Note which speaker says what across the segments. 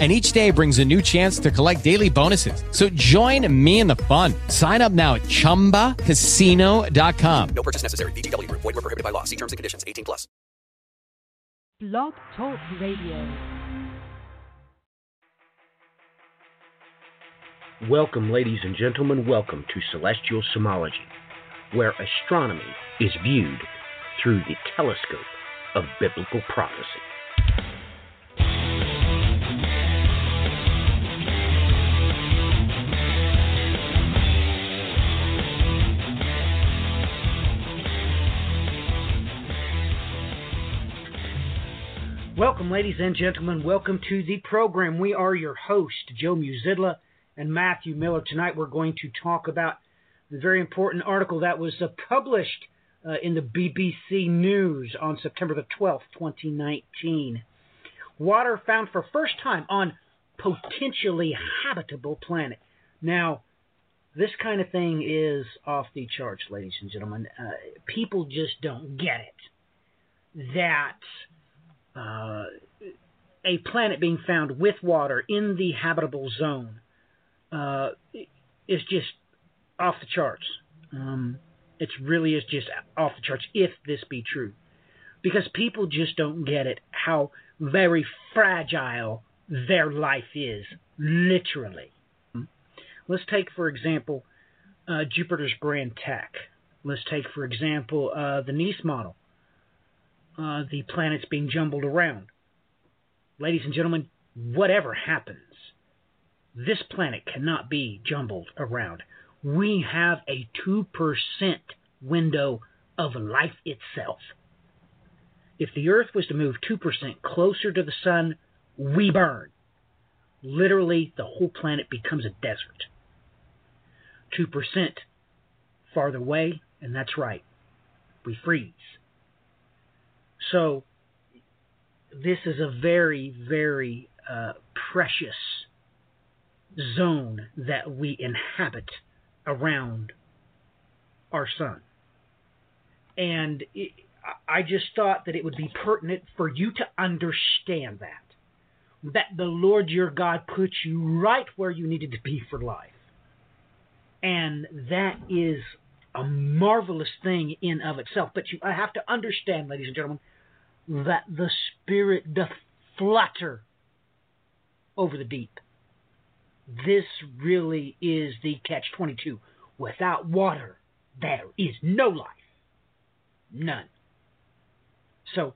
Speaker 1: and each day brings a new chance to collect daily bonuses. So join me in the fun. Sign up now at ChumbaCasino.com.
Speaker 2: No purchase necessary. VGW. Void were prohibited by law. See terms and conditions. 18 plus.
Speaker 3: Blog Talk Radio.
Speaker 4: Welcome, ladies and gentlemen. Welcome to Celestial Somology, where astronomy is viewed through the telescope of biblical prophecy. Welcome, ladies and gentlemen. Welcome to the program. We are your host, Joe Muzidla and Matthew Miller. Tonight we're going to talk about the very important article that was uh, published uh, in the BBC News on September the 12th, 2019. Water found for first time on potentially habitable planet. Now, this kind of thing is off the charts, ladies and gentlemen. Uh, people just don't get it. That uh, a planet being found with water in the habitable zone uh, is just off the charts. Um, it really is just off the charts if this be true. Because people just don't get it how very fragile their life is, literally. Let's take, for example, uh, Jupiter's Grand Tack. Let's take, for example, uh, the Nice model uh, the planets being jumbled around. Ladies and gentlemen, whatever happens, this planet cannot be jumbled around. We have a 2% window of life itself. If the Earth was to move 2% closer to the Sun, we burn. Literally, the whole planet becomes a desert. 2% farther away, and that's right, we freeze. So this is a very, very uh, precious zone that we inhabit around our sun. And it, I just thought that it would be pertinent for you to understand that. That the Lord your God put you right where you needed to be for life. And that is a marvelous thing in of itself. But you I have to understand, ladies and gentlemen, that the Spirit doth flutter over the deep. This really is the catch 22. Without water, there is no life. None. So,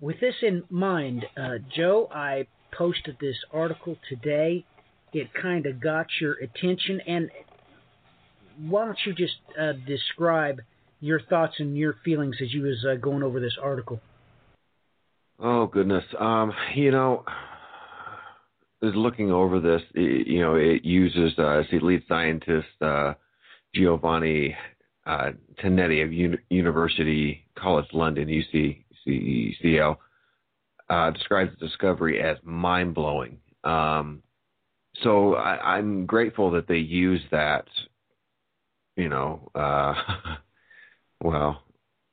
Speaker 4: with this in mind, uh, Joe, I posted this article today. It kind of got your attention, and why don't you just uh, describe your thoughts and your feelings as you was uh, going over this article.
Speaker 5: Oh goodness, um, you know, is looking over this. It, you know, it uses uh, the lead scientist uh, Giovanni uh, Tinetti of Un- University College London (UCL) uh, describes the discovery as mind blowing. Um, so I, I'm grateful that they use that. You know. Uh, well,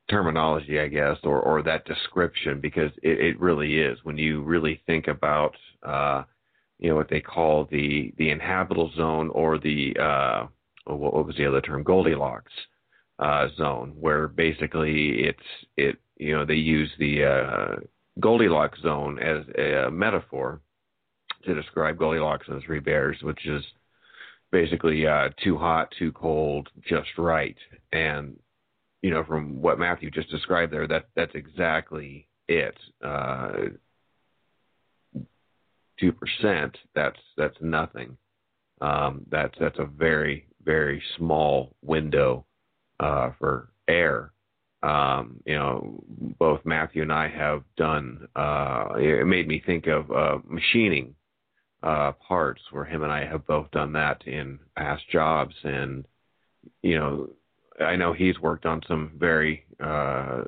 Speaker 5: terminology, I guess, or or that description, because it, it really is when you really think about, uh, you know, what they call the the inhabitable zone or the uh, what, what was the other term, Goldilocks uh, zone, where basically it's it you know they use the uh, Goldilocks zone as a metaphor to describe Goldilocks and the Three Bears, which is basically uh, too hot, too cold, just right. And you know, from what Matthew just described there, that that's exactly it. Uh, two percent. That's that's nothing. Um, that's that's a very very small window uh, for air. Um, you know, both Matthew and I have done. Uh, it made me think of uh, machining uh, parts, where him and I have both done that in past jobs, and you know, I know he's worked on some very uh,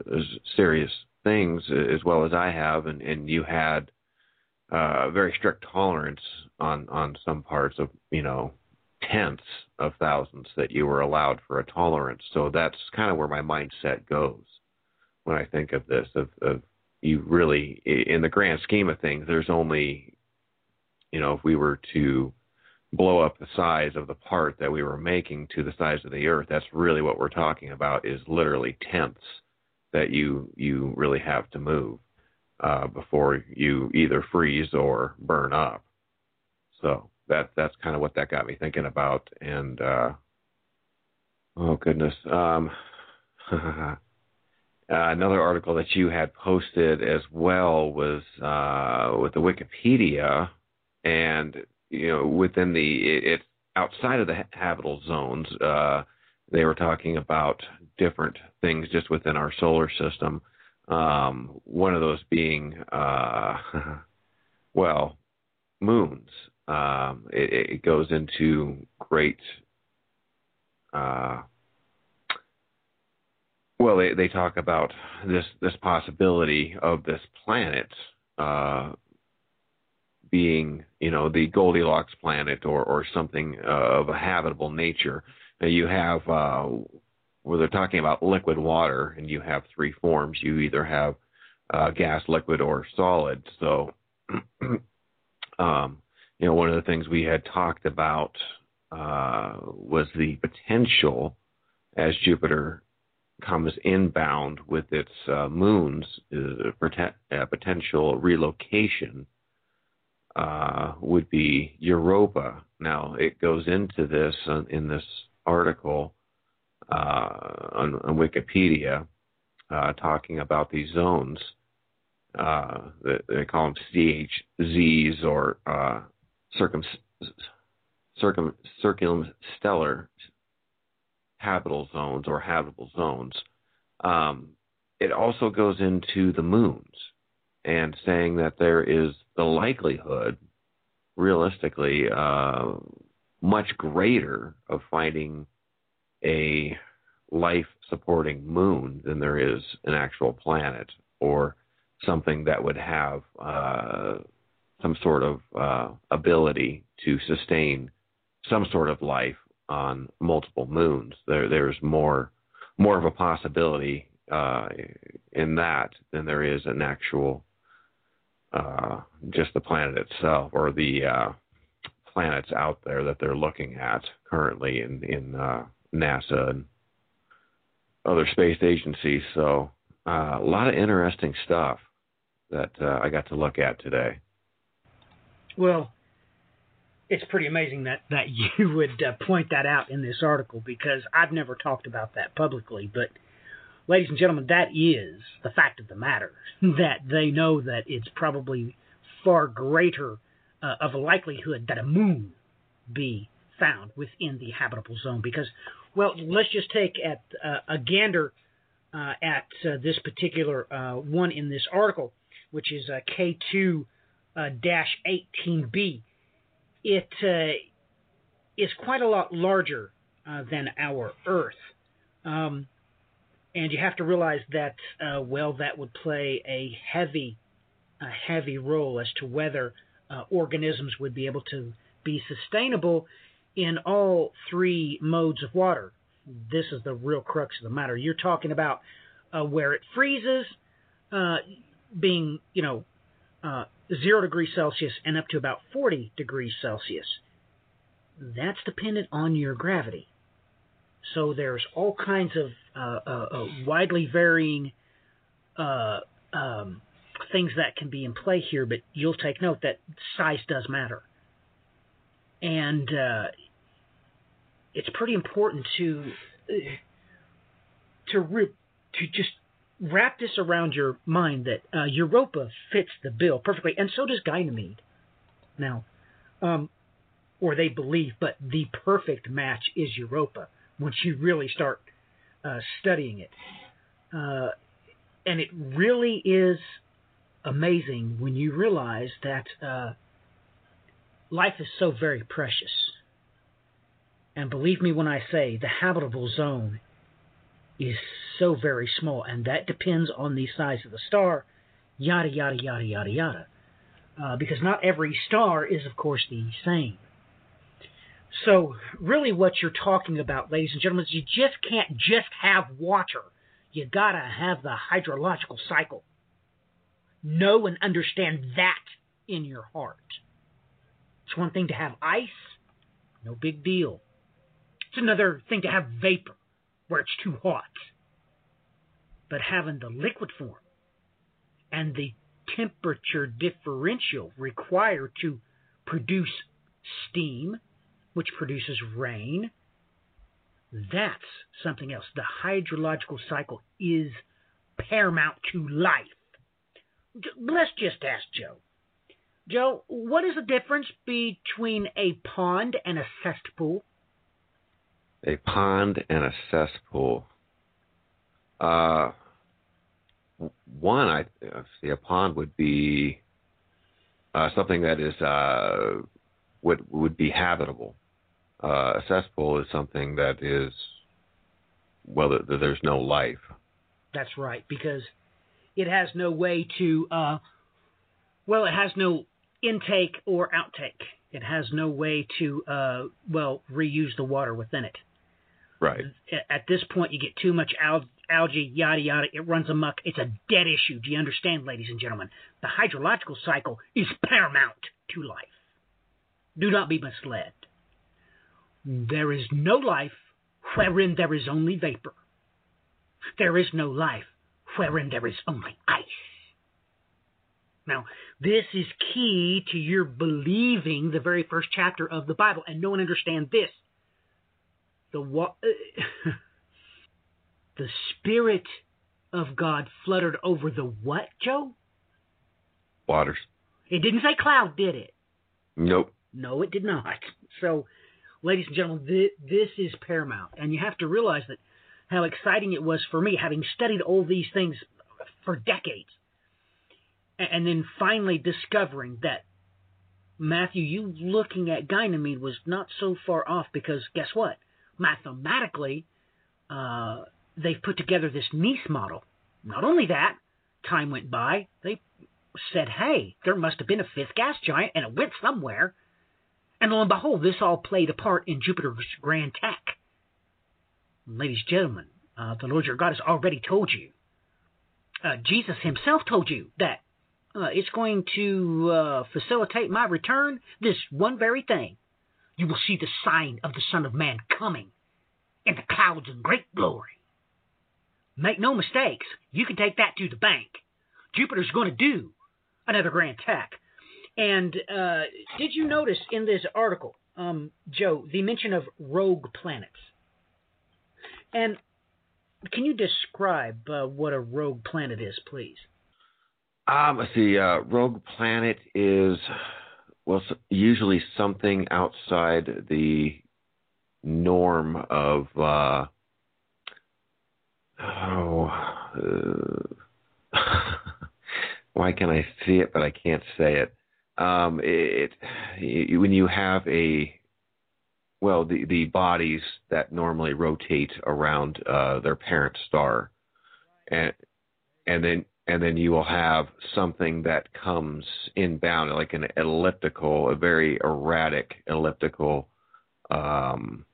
Speaker 5: serious things as well as I have, and, and you had uh, very strict tolerance on on some parts of you know tenths of thousands that you were allowed for a tolerance. So that's kind of where my mindset goes when I think of this. Of, of you really, in the grand scheme of things, there's only, you know, if we were to blow up the size of the part that we were making to the size of the Earth, that's really what we're talking about. Is literally tenths that you you really have to move uh, before you either freeze or burn up. So that that's kind of what that got me thinking about. And uh, oh goodness, um, uh, another article that you had posted as well was uh, with the Wikipedia, and you know within the it, it's outside of the habitable zones. Uh, they were talking about different things just within our solar system. Um, one of those being, uh, well, moons. Um, it, it, goes into great. Uh, well, they, they talk about this this possibility of this planet uh, being, you know, the Goldilocks planet or or something of a habitable nature. Now you have uh, where they're talking about liquid water, and you have three forms. You either have uh, gas, liquid, or solid. So, um, you know, one of the things we had talked about uh, was the potential as Jupiter comes inbound with its uh, moons, a potential relocation uh, would be Europa. Now, it goes into this in this article uh, on, on, Wikipedia uh, talking about these zones. Uh, they call them CHZs or uh, circum, circum, circumstellar habitable zones or habitable zones. Um, it also goes into the moons and saying that there is the likelihood, realistically, uh, much greater of finding a life supporting moon than there is an actual planet or something that would have uh, some sort of uh, ability to sustain some sort of life on multiple moons. There, there's more more of a possibility uh, in that than there is an actual uh, just the planet itself or the uh, planets out there that they're looking at currently in in uh, NASA and other space agencies. So uh, a lot of interesting stuff that uh, I got to look at today.
Speaker 4: Well, it's pretty amazing that that you would point that out in this article because I've never talked about that publicly. But, ladies and gentlemen, that is the fact of the matter that they know that it's probably far greater uh, of a likelihood that a moon be found within the habitable zone because well, let's just take at uh, a gander uh, at uh, this particular uh, one in this article, which is uh, K2 18b. It is quite a lot larger than our Earth. Um, and you have to realize that, well, that would play a heavy, a heavy role as to whether organisms would be able to be sustainable in all three modes of water. This is the real crux of the matter. You're talking about uh, where it freezes, uh, being you know uh, zero degrees Celsius and up to about 40 degrees Celsius. That's dependent on your gravity. So there's all kinds of uh, uh, uh, widely varying um, things that can be in play here, but you'll take note that size does matter and uh, it's pretty important to to re- to just wrap this around your mind that uh, Europa fits the bill perfectly, and so does Ganymede. Now, um, or they believe, but the perfect match is Europa once you really start uh, studying it, uh, and it really is amazing when you realize that uh, life is so very precious. And believe me when I say the habitable zone is so very small, and that depends on the size of the star, yada, yada, yada, yada, yada. Uh, because not every star is, of course, the same. So, really, what you're talking about, ladies and gentlemen, is you just can't just have water. You gotta have the hydrological cycle. Know and understand that in your heart. It's one thing to have ice, no big deal. It's another thing to have vapor, where it's too hot. But having the liquid form and the temperature differential required to produce steam, which produces rain, that's something else. The hydrological cycle is paramount to life. Let's just ask Joe. Joe, what is the difference between a pond and a cesspool?
Speaker 5: A pond and a cesspool. Uh, one, I see a pond would be uh, something that is uh, would would be habitable. Uh, a cesspool is something that is well, th- there's no life.
Speaker 4: That's right, because it has no way to. Uh, well, it has no intake or outtake. It has no way to, uh, well, reuse the water within it.
Speaker 5: Right.
Speaker 4: At this point, you get too much al- algae, yada yada. It runs amuck. It's a dead issue. Do you understand, ladies and gentlemen? The hydrological cycle is paramount to life. Do not be misled. There is no life wherein there is only vapor. There is no life wherein there is only ice. Now, this is key to your believing the very first chapter of the Bible. And no one understands this. The wa- the Spirit of God fluttered over the what, Joe?
Speaker 5: Waters.
Speaker 4: It didn't say cloud, did it?
Speaker 5: Nope.
Speaker 4: No, it did not. So, ladies and gentlemen, this, this is paramount. And you have to realize that how exciting it was for me, having studied all these things for decades, and then finally discovering that Matthew, you looking at Ganymede was not so far off because guess what? Mathematically, uh, they've put together this Nice model. Not only that, time went by, they said, hey, there must have been a fifth gas giant and it went somewhere. And lo and behold, this all played a part in Jupiter's grand tack. Ladies and gentlemen, uh, the Lord your God has already told you. Uh, Jesus himself told you that uh, it's going to uh, facilitate my return. This one very thing. You will see the sign of the Son of Man coming in the clouds in great glory. Make no mistakes, you can take that to the bank. Jupiter's going to do another grand tack. And uh, did you notice in this article, um, Joe, the mention of rogue planets? And can you describe uh, what a rogue planet is, please?
Speaker 5: Um, let's see. Uh, rogue planet is well usually something outside the norm of uh, oh. Uh, why can I see it but I can't say it? Um, it, it when you have a well the the bodies that normally rotate around uh, their parent star, and and then and then you will have something that comes inbound, like an elliptical, a very erratic elliptical um,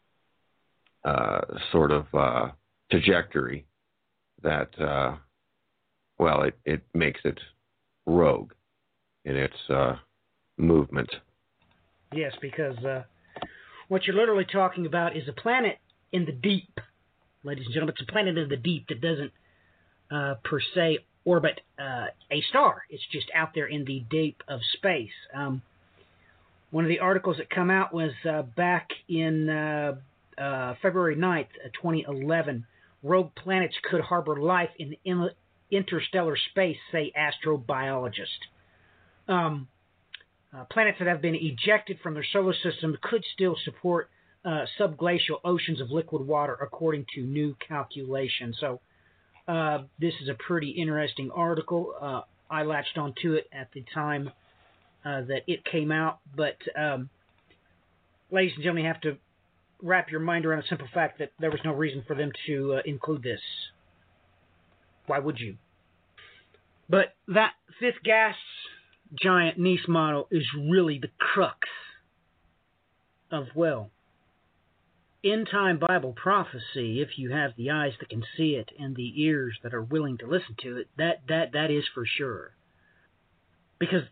Speaker 5: uh, sort of uh, trajectory that, uh, well, it, it makes it rogue in its uh, movement.
Speaker 4: Yes, because uh, what you're literally talking about is a planet in the deep, ladies and gentlemen. It's a planet in the deep that doesn't uh, per se orbit uh, a star. It's just out there in the deep of space. Um, one of the articles that come out was uh, back in uh, uh February 9th, uh, 2011. Rogue planets could harbor life in, in interstellar space, say astrobiologists. Um, uh, planets that have been ejected from their solar system could still support subglacial oceans of liquid water, according to new calculations. So, uh, this is a pretty interesting article. Uh, I latched onto it at the time uh, that it came out, but um, ladies and gentlemen, you have to wrap your mind around a simple fact that there was no reason for them to uh, include this. Why would you? But that fifth gas giant Nice model is really the crux of, well, end time Bible prophecy, if you have the eyes that can see it and the ears that are willing to listen to it, that, that, that is for sure. Because,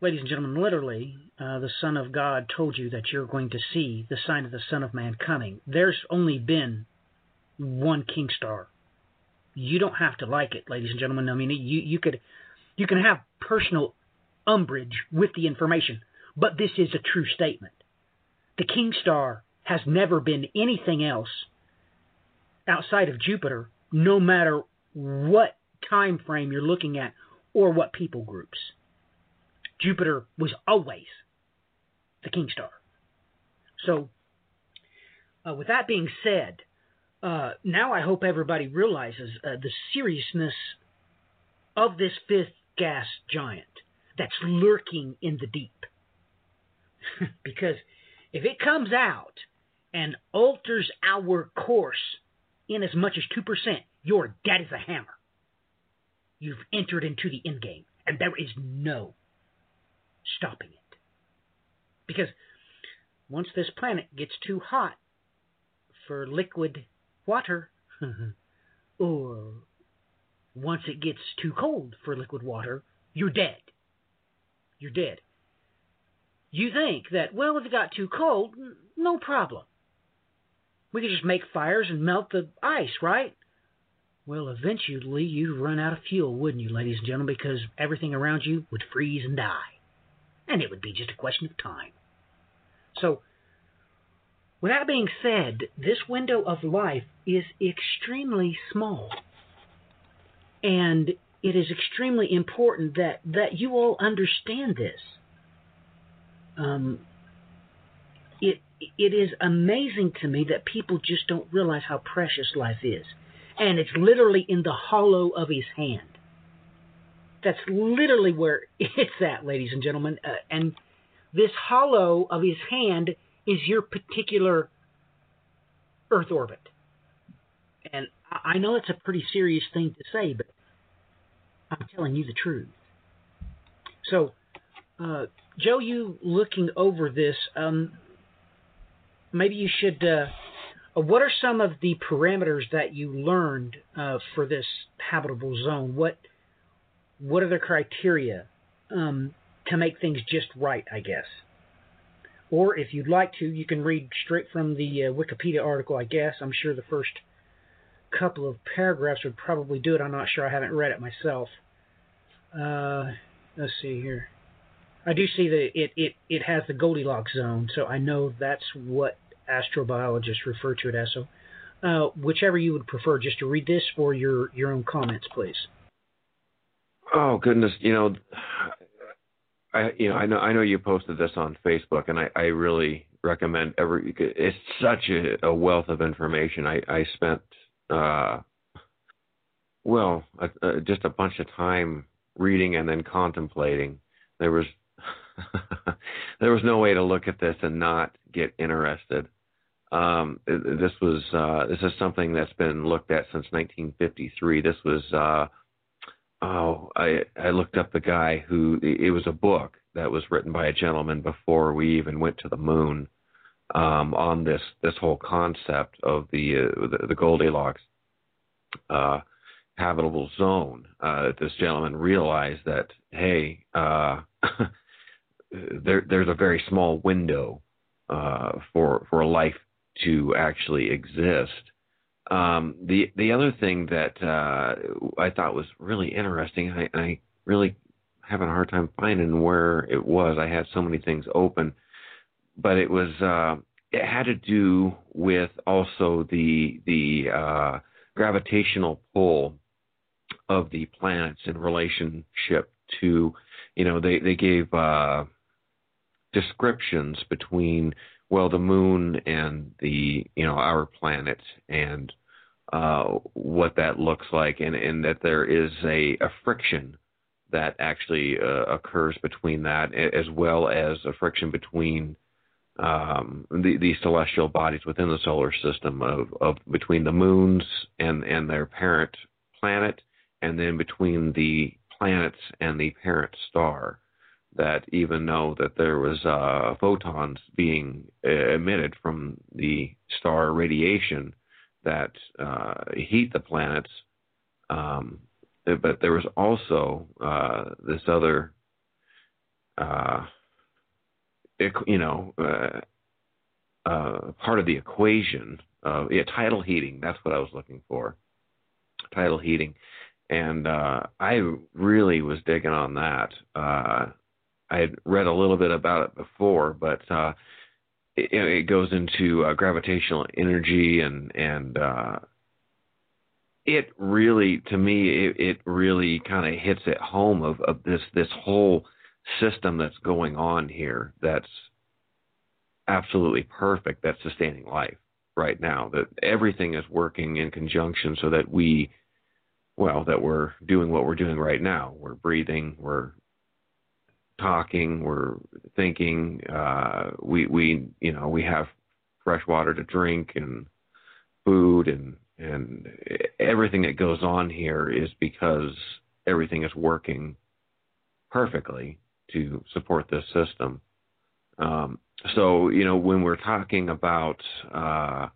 Speaker 4: ladies and gentlemen, literally, uh, the Son of God told you that you're going to see the sign of the Son of Man coming. There's only been one king star. You don't have to like it, ladies and gentlemen. I mean, you, you could you can have personal umbrage with the information, but this is a true statement. The king star has never been anything else outside of Jupiter, no matter what time frame you're looking at or what people groups. Jupiter was always the king star. So, uh, with that being said, uh, now I hope everybody realizes uh, the seriousness of this fifth gas giant that's lurking in the deep. because if it comes out and alters our course in as much as 2%, you're dead as a hammer. You've entered into the end game, and there is no stopping it. Because once this planet gets too hot for liquid water, or once it gets too cold for liquid water, you're dead. You're dead. You think that, well, if it got too cold, no problem. We could just make fires and melt the ice, right? Well, eventually you'd run out of fuel, wouldn't you, ladies and gentlemen, because everything around you would freeze and die and it would be just a question of time. So, with that being said, this window of life is extremely small. And it is extremely important that, that you all understand this. Um, it, it is amazing to me that people just don't realize how precious life is. And it's literally in the hollow of his hand. That's literally where it's at, ladies and gentlemen. Uh, and this hollow of his hand is your particular Earth orbit. And I know it's a pretty serious thing to say, but I'm telling you the truth. So, uh, Joe, you looking over this, um, maybe you should. Uh, what are some of the parameters that you learned uh, for this habitable zone? What what are the criteria um, to make things just right, I guess. Or if you'd like to, you can read straight from the uh, Wikipedia article, I guess. I'm sure the first couple of paragraphs would probably do it. I'm not sure. I haven't read it myself. Uh, let's see here. I do see that it, it, it has the Goldilocks zone, so I know that's what astrobiologists refer to it as. So, uh, whichever you would prefer, just to read this or your, your own comments, please.
Speaker 5: Oh goodness, you know, I you know I know I know you posted this on Facebook, and I I really recommend every. It's such a, a wealth of information. I I spent uh well just a bunch of time reading and then contemplating. There was there was no way to look at this and not get interested. Um, this was uh, this is something that's been looked at since 1953. This was uh, oh, I I looked up the guy who it was a book that was written by a gentleman before we even went to the moon um, on this this whole concept of the uh, the, the Goldilocks uh, habitable zone. Uh, this gentleman realized that hey, uh, there there's a very small window uh, for for life to actually exist um, the the other thing that uh, I thought was really interesting, I, I really having a hard time finding where it was. I had so many things open, but it was uh, it had to do with also the the uh, gravitational pull of the planets in relationship to, you know, they they gave uh, descriptions between well the moon and the you know our planet and uh, what that looks like, and, and that there is a, a friction that actually uh, occurs between that, as well as a friction between um, the, the celestial bodies within the solar system of, of between the moons and, and their parent planet, and then between the planets and the parent star. That even though that there was uh, photons being uh, emitted from the star radiation that uh, heat the planets, um, but there was also uh, this other uh, you know, uh, uh, part of the equation. Yeah, tidal heating. That's what I was looking for. Tidal heating, and uh, I really was digging on that. Uh, I had read a little bit about it before, but uh, it, it goes into uh, gravitational energy and and uh, it really, to me, it, it really kind of hits at home of, of this this whole system that's going on here that's absolutely perfect that's sustaining life right now that everything is working in conjunction so that we well that we're doing what we're doing right now. We're breathing we're talking we're thinking uh we we you know we have fresh water to drink and food and and everything that goes on here is because everything is working perfectly to support this system. Um, so, you know, when we're talking about, uh,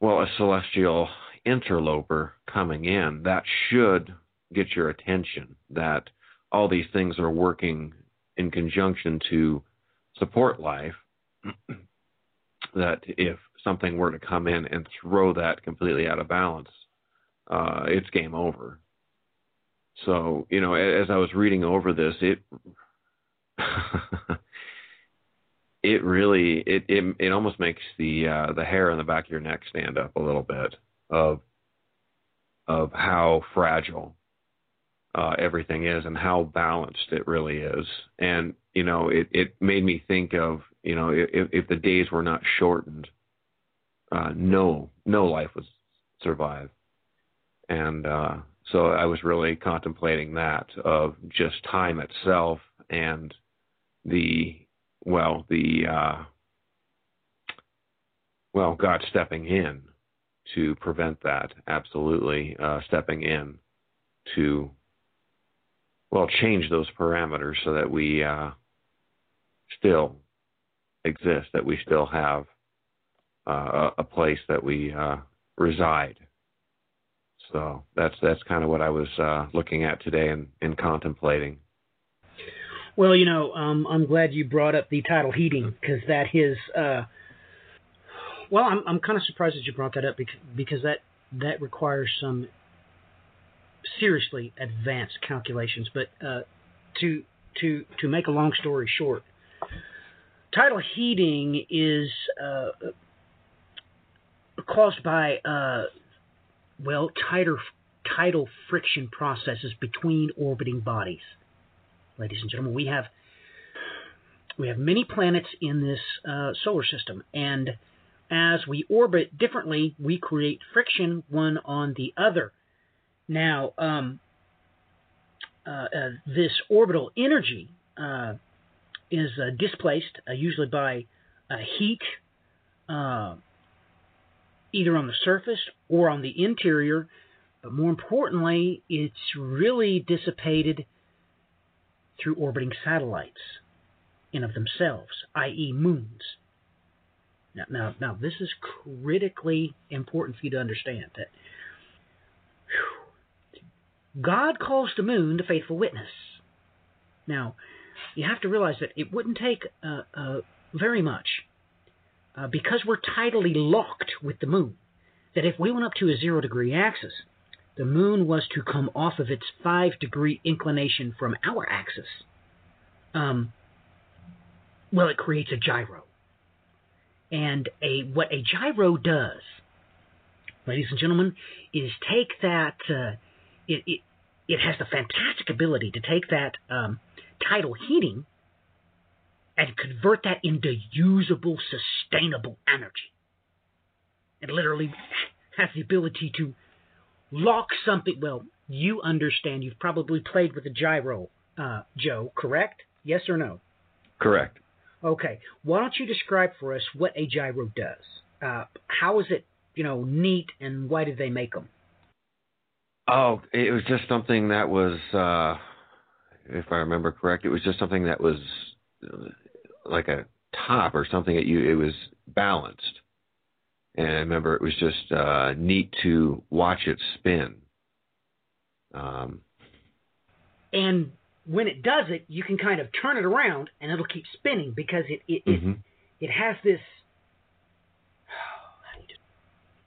Speaker 5: well, a celestial interloper coming in, that should get your attention that all these things are working in conjunction to support life. that if something were to come in and throw that completely out of balance, uh, it's game over. So, you know, as I was reading over this, it it really it, it it almost makes the uh, the hair on the back of your neck stand up a little bit of of how fragile uh, everything is and how balanced it really is. And you know, it it made me think of you know if if the days were not shortened, uh, no no life would survive. And uh, so I was really contemplating that of just time itself and the well the uh, well God stepping in to prevent that absolutely uh, stepping in to well change those parameters so that we uh, still exist that we still have uh, a place that we uh, reside so that's that's kind of what I was uh, looking at today and, and contemplating.
Speaker 4: Well, you know, um, I'm glad you brought up the tidal heating because that is. Uh, well, I'm I'm kind of surprised that you brought that up because, because that that requires some seriously advanced calculations. But uh, to to to make a long story short, tidal heating is uh, caused by uh, well, tighter, tidal friction processes between orbiting bodies. Ladies and gentlemen, we have we have many planets in this uh, solar system, and as we orbit differently, we create friction one on the other. Now, um, uh, uh, this orbital energy uh, is uh, displaced uh, usually by heat, either on the surface or on the interior, but more importantly, it's really dissipated through orbiting satellites in of themselves, i.e., moons. Now, now, now, this is critically important for you to understand that whew, God calls the moon the faithful witness. Now, you have to realize that it wouldn't take uh, uh, very much uh, because we're tidally locked with the moon, that if we went up to a zero degree axis, the moon was to come off of its five degree inclination from our axis, um, well, it creates a gyro. And a what a gyro does, ladies and gentlemen, is take that. Uh, it, it it has the fantastic ability to take that um, tidal heating and convert that into usable, sustainable energy. It literally has the ability to lock something. Well, you understand. You've probably played with a gyro, uh, Joe, correct? Yes or no?
Speaker 5: Correct.
Speaker 4: Okay. Why don't you describe for us what a gyro does? Uh, how is it, you know, neat, and why did they make them?
Speaker 5: Oh, it was just something that was, uh, if I remember correct, it was just something that was uh, like a top or something that you. It was balanced, and I remember it was just uh, neat to watch it spin. Um,
Speaker 4: And when it does it, you can kind of turn it around, and it'll keep spinning because it it it,
Speaker 5: mhm.
Speaker 4: it has this.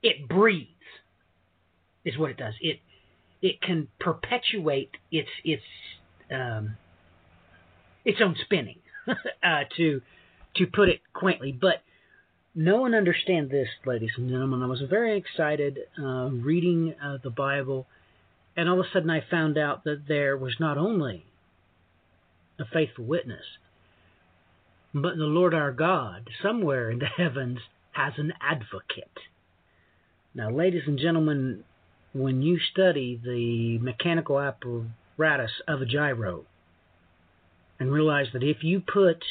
Speaker 4: It breathes, is what it does. It it can perpetuate its its um, its own spinning, uh, to to put it quaintly. But no one understands this, ladies and gentlemen. I was very excited uh, reading uh, the Bible, and all of a sudden I found out that there was not only a faithful witness, but the Lord our God, somewhere in the heavens, has an advocate. Now, ladies and gentlemen, when you study the mechanical apparatus of a gyro and realize that if you put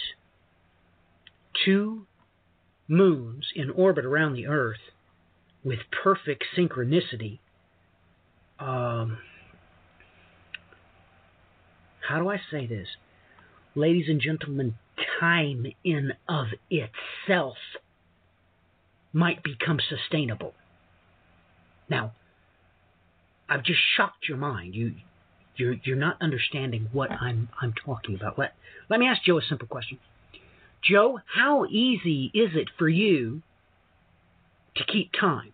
Speaker 4: two moons in orbit around the Earth with perfect synchronicity, um, how do I say this? Ladies and gentlemen, time in of itself might become sustainable. Now, I've just shocked your mind. You, you're, you're not understanding what I'm, I'm talking about. Let, let me ask Joe a simple question. Joe, how easy is it for you to keep time?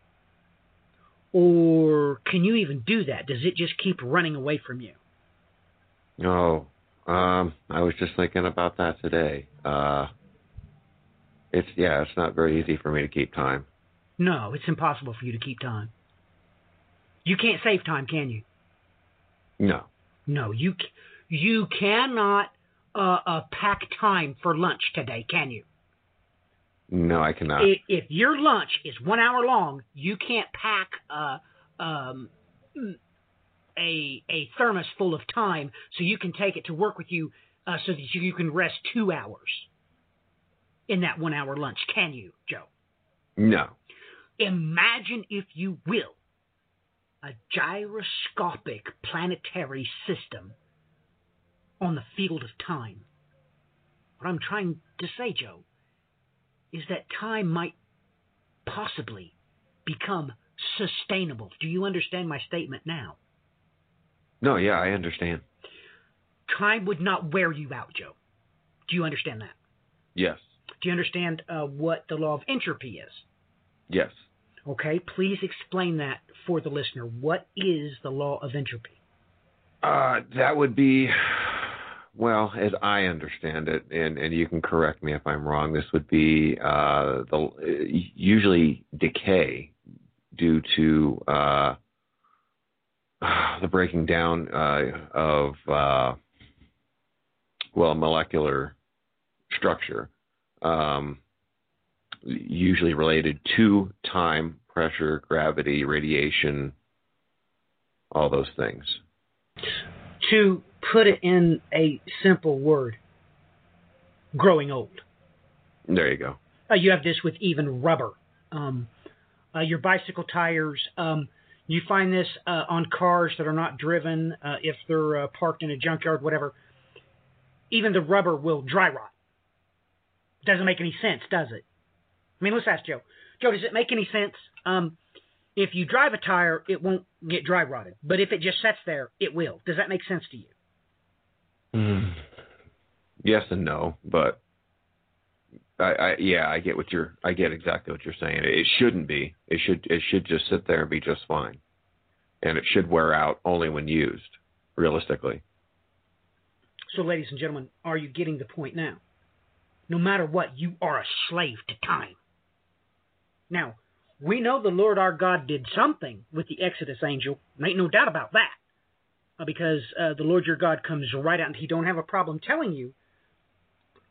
Speaker 4: Or can you even do that? Does it just keep running away from you?
Speaker 5: Oh, um, I was just thinking about that today. Uh, it's yeah, it's not very easy for me to keep time.
Speaker 4: No, it's impossible for you to keep time. You can't save time, can you?
Speaker 5: No,
Speaker 4: No, you you cannot uh, uh, pack time for lunch today, can you?
Speaker 5: no, I cannot.
Speaker 4: I- If your lunch is one hour long, you can't pack uh, um, a a thermos full of time so you can take it to work with you uh, so that you, you can rest two hours in that one hour lunch, can you, Joe?
Speaker 5: no.
Speaker 4: Imagine, if you will, a gyroscopic planetary system on the field of time. What I'm trying to say, Joe, is that time might possibly become sustainable. Do you understand my statement now?
Speaker 5: No, yeah, I understand.
Speaker 4: Time would not wear you out, Joe. Do you understand that?
Speaker 5: Yes,
Speaker 4: Do you understand uh, what the law of entropy is?
Speaker 5: yes.
Speaker 4: Okay, please explain that for the listener. What is the law of entropy?
Speaker 5: Uh, that would be, well, as I understand it, and and you can correct me if I'm wrong. This would be uh, the usually decay due to uh, the breaking down uh, of uh, well molecular structure, um, usually related to time, pressure, gravity, radiation, all those things.
Speaker 4: To put it in a simple word, growing old.
Speaker 5: There you go.
Speaker 4: Uh, you have this with even rubber. Um, uh, your bicycle tires. Um, you find this uh, on cars that are not driven, uh, if they're uh, parked in a junkyard, whatever. Even the rubber will dry rot. Doesn't make any sense, does it? I mean, let's ask Joe. Joe, does it make any sense? Um, if you drive a tire, it won't get dry rotted, but if it just sits there, it will. Does that make sense to you?
Speaker 5: Mm. Yes and no, but I, I yeah, I get what you're I get exactly what you're saying. It shouldn't be. It should it should just sit there and be just fine. And it should wear out only when used, realistically.
Speaker 4: So, ladies and gentlemen, are you getting the point now? No matter what, you are a slave to time. Now, we know the Lord our God did something with the Exodus angel. Ain't no doubt about that. Uh, because uh, the Lord your God comes right out and he don't have a problem telling you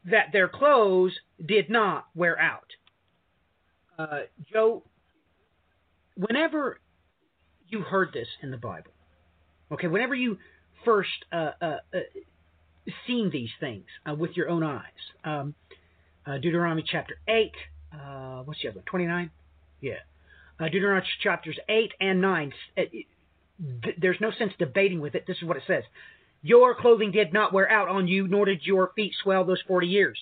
Speaker 4: that their clothes did not wear out. Uh, Joe, whenever you heard this in the Bible, okay, whenever you first uh, uh, seen these things with your own eyes, um, Deuteronomy chapter 8. Uh, what's the other one? 29? Yeah. Uh, Deuteronomy chapters 8 and 9. Uh, th- there's no sense debating with it. This is what it says Your clothing did not wear out on you, nor did your feet swell those 40 years.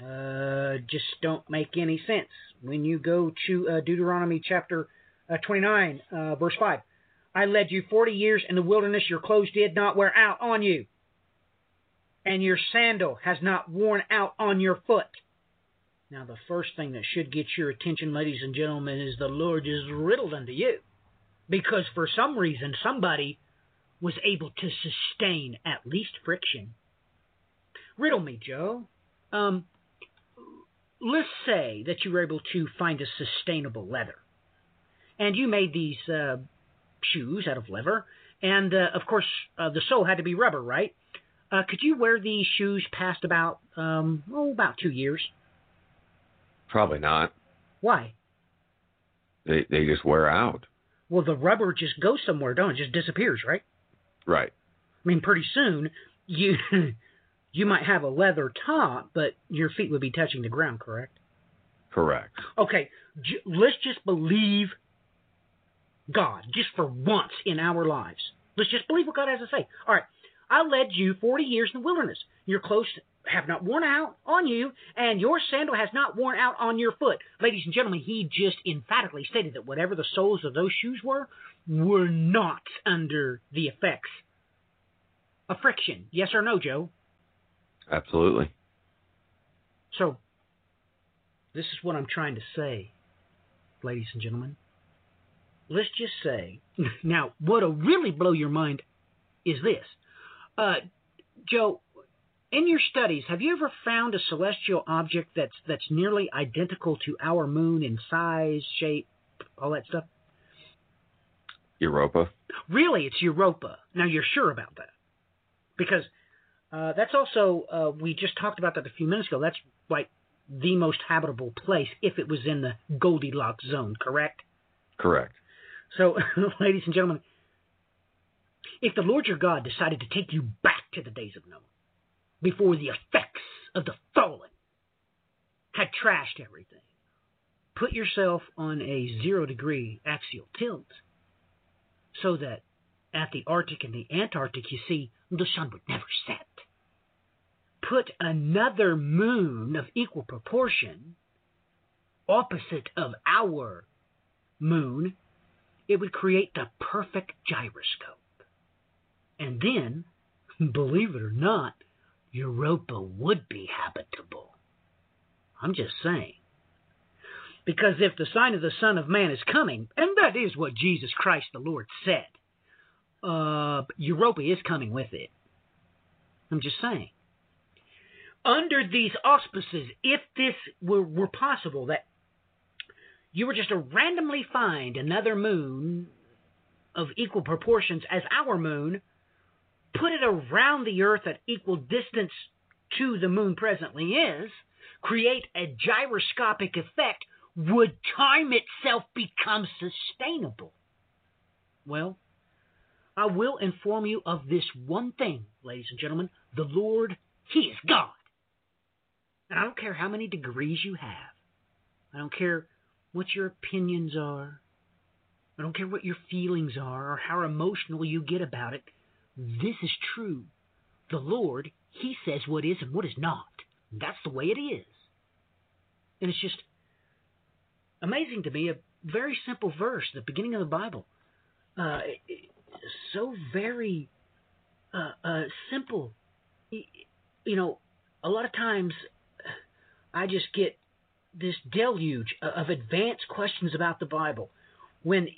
Speaker 4: Uh, just don't make any sense. When you go to uh, Deuteronomy chapter uh, 29, uh, verse 5, I led you 40 years in the wilderness, your clothes did not wear out on you, and your sandal has not worn out on your foot. Now, the first thing that should get your attention, ladies and gentlemen, is the Lord is riddled unto you. Because for some reason, somebody was able to sustain at least friction. Riddle me, Joe. Um, let's say that you were able to find a sustainable leather, and you made these uh, shoes out of leather, and uh, of course uh, the sole had to be rubber, right? Uh, could you wear these shoes past about um, oh about two years?
Speaker 5: Probably not.
Speaker 4: Why?
Speaker 5: They they just wear out.
Speaker 4: Well, the rubber just goes somewhere, don't it? Just disappears, right?
Speaker 5: Right.
Speaker 4: I mean, pretty soon you you might have a leather top, but your feet would be touching the ground, correct?
Speaker 5: Correct.
Speaker 4: Okay, j- let's just believe God, just for once in our lives. Let's just believe what God has to say. All right, I led you 40 years in the wilderness. Your clothes have not worn out on you, and your sandal has not worn out on your foot. Ladies and gentlemen, he just emphatically stated that whatever the soles of those shoes were, were not under the effects of friction. Yes or no, Joe?
Speaker 5: Absolutely.
Speaker 4: So, this is what I'm trying to say, ladies and gentlemen. Let's just say, now, what'll really blow your mind is this. Uh, Joe, in your studies, have you ever found a celestial object that's that's nearly identical to our moon in size, shape, all that stuff?
Speaker 5: Europa.
Speaker 4: Really, it's Europa. Now you're sure about that? Because uh, that's also uh, we just talked about that a few minutes ago. That's like the most habitable place if it was in the Goldilocks zone, correct?
Speaker 5: Correct.
Speaker 4: So, ladies and gentlemen, if the Lord your God decided to take you back to the days of Noah, before the effects of the fallen had trashed everything, put yourself on a zero degree axial tilt so that at the Arctic and the Antarctic, you see, the sun would never set. Put another moon of equal proportion opposite of our moon, it would create the perfect gyroscope. And then, believe it or not, Europa would be habitable. I'm just saying. Because if the sign of the Son of Man is coming, and that is what Jesus Christ the Lord said, uh, Europa is coming with it. I'm just saying. Under these auspices, if this were, were possible, that you were just to randomly find another moon of equal proportions as our moon, put it around the Earth at equal distance to the moon presently is, create a gyroscopic effect, would time itself become sustainable? Well, I will inform you of this one thing, ladies and gentlemen. The Lord, He is God. And I don't care how many degrees you have. I don't care what your opinions are. I don't care what your feelings are or how emotional you get about it. This is true. The Lord, He says what is and what is not. That's the way it is. And it's just amazing to me. A very simple verse, the beginning of the Bible. Uh, so very uh, uh, simple. You know, a lot of times I just get this deluge of advanced questions about the Bible when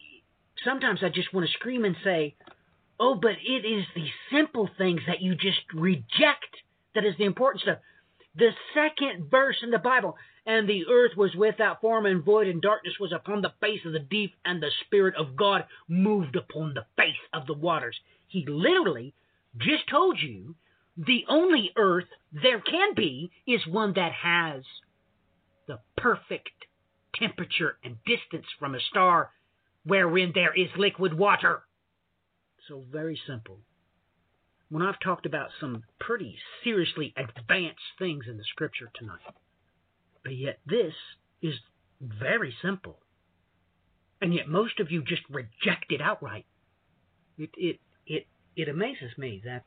Speaker 4: sometimes I just want to scream and say, Oh, but it is the simple things that you just reject that is the important stuff. The second verse in the Bible, and the earth was without form and void, and darkness was upon the face of the deep, and the Spirit of God moved upon the face of the waters. He literally just told you the only earth there can be is one that has the perfect temperature and distance from a star wherein there is liquid water. So very simple. When I've talked about some pretty seriously advanced things in the scripture tonight, But yet this is very simple. And yet most of you just reject it outright. It it it it amazes me that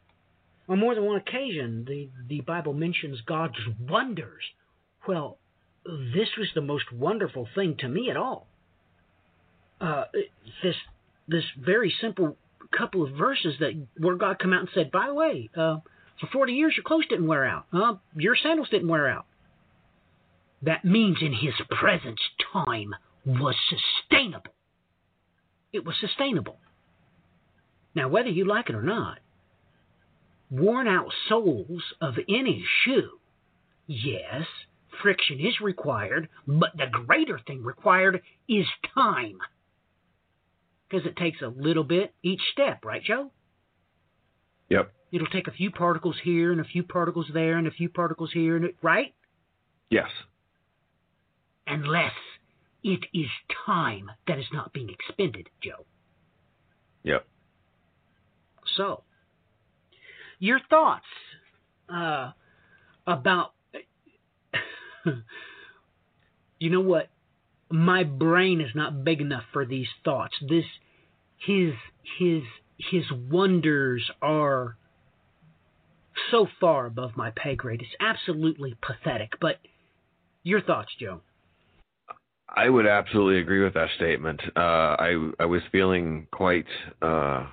Speaker 4: on more than one occasion the, the Bible mentions God's wonders. Well, this was the most wonderful thing to me at all. Uh, this this very simple couple of verses that where God come out and said, by the way, uh, for 40 years your clothes didn't wear out. Uh, your sandals didn't wear out. That means in his presence time was sustainable. It was sustainable. Now, whether you like it or not, worn out soles of any shoe, yes, friction is required, but the greater thing required is time. Because it takes a little bit each step, right, Joe?
Speaker 5: Yep.
Speaker 4: It'll take a few particles here and a few particles there and a few particles here, and it, right?
Speaker 5: Yes.
Speaker 4: Unless it is time that is not being expended, Joe.
Speaker 5: Yep.
Speaker 4: So, your thoughts uh, about you know what? My brain is not big enough for these thoughts. This his his his wonders are so far above my pay grade. It's absolutely pathetic. But your thoughts, Joe?
Speaker 5: I would absolutely agree with that statement. Uh, I I was feeling quite uh,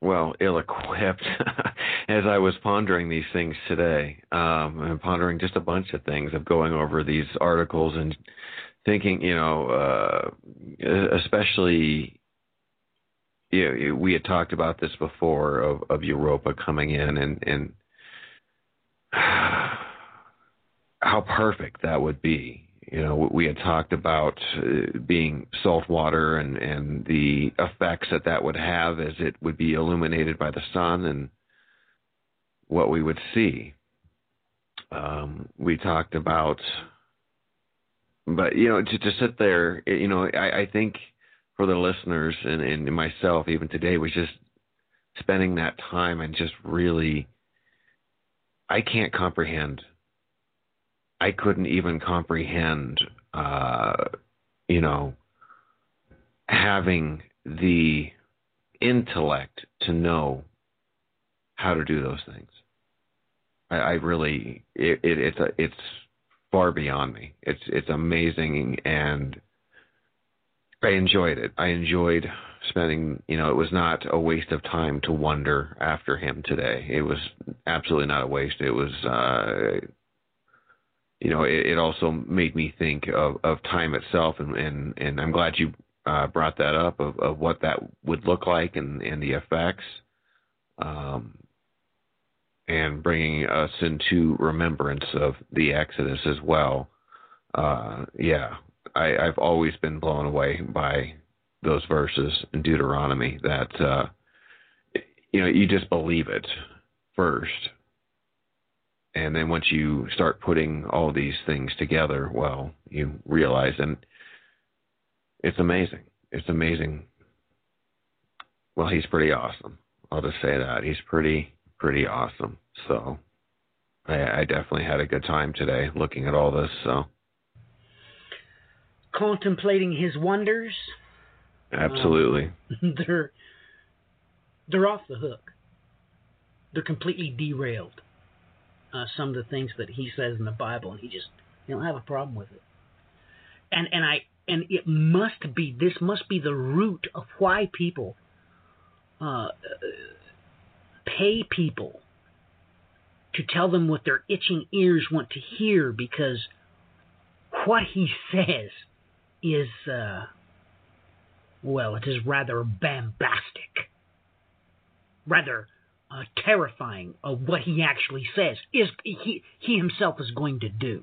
Speaker 5: well ill-equipped as I was pondering these things today, um, and pondering just a bunch of things of going over these articles and thinking, you know, uh, especially. You know, we had talked about this before of, of Europa coming in and and how perfect that would be you know, we had talked about uh, being salt water and, and the effects that that would have as it would be illuminated by the sun and what we would see. Um, we talked about, but you know, to, to sit there, you know, I, I think for the listeners and, and myself, even today, was just spending that time and just really, I can't comprehend I couldn't even comprehend, uh, you know, having the intellect to know how to do those things. I, I really, it, it, it's a, it's far beyond me. It's it's amazing, and I enjoyed it. I enjoyed spending. You know, it was not a waste of time to wonder after him today. It was absolutely not a waste. It was. Uh, you know, it, it also made me think of, of time itself, and, and, and I'm glad you uh, brought that up of, of what that would look like and, and the effects, um, and bringing us into remembrance of the Exodus as well. Uh, yeah, I, I've always been blown away by those verses in Deuteronomy that uh, you know you just believe it first and then once you start putting all these things together, well, you realize, and it's amazing. It's amazing. Well, he's pretty awesome. I'll just say that he's pretty pretty awesome. So, I, I definitely had a good time today looking at all this. So,
Speaker 4: contemplating his wonders.
Speaker 5: Absolutely.
Speaker 4: Um, they're they're off the hook. They're completely derailed uh, some of the things that he says in the Bible, and he just you don't have a problem with it. And and I and it must be this must be the root of why people uh, pay people to tell them what their itching ears want to hear because what he says is uh, well, it is rather bombastic, rather uh, terrifying of what he actually says is he he himself is going to do.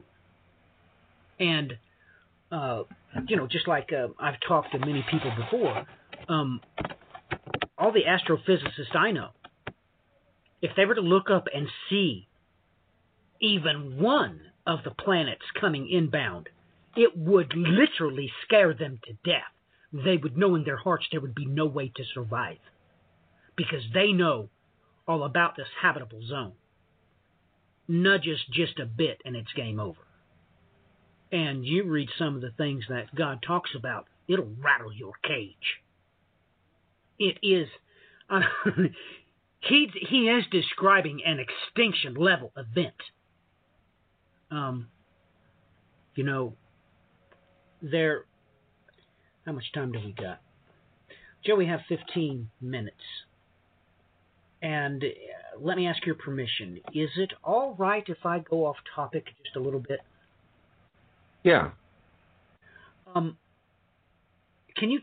Speaker 4: And uh, you know, just like uh, I've talked to many people before, um, all the astrophysicists I know, if they were to look up and see even one of the planets coming inbound, it would literally scare them to death. They would know in their hearts there would be no way to survive because they know all about this habitable zone. Nudges just a bit and it's game over. and you read some of the things that God talks about, it'll rattle your cage. It is. Uh, he he is describing an extinction level event. Um, you know, there. How much time do we got? Joe, we have 15 minutes. And uh, let me ask your permission. Is it all right if I go off topic just a little bit?
Speaker 5: Yeah.
Speaker 4: Um, can you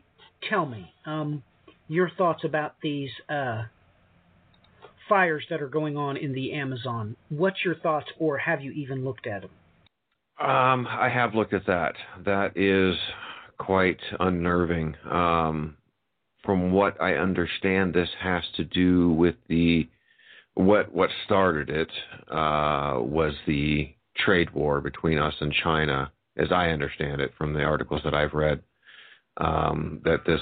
Speaker 4: tell me um, your thoughts about these uh, fires that are going on in the Amazon? What's your thoughts, or have you even looked at them?
Speaker 5: Um, I have looked at that. That is quite unnerving. Um, from what I understand, this has to do with the what what started it uh, was the trade war between us and China, as I understand it from the articles that I've read. Um, that this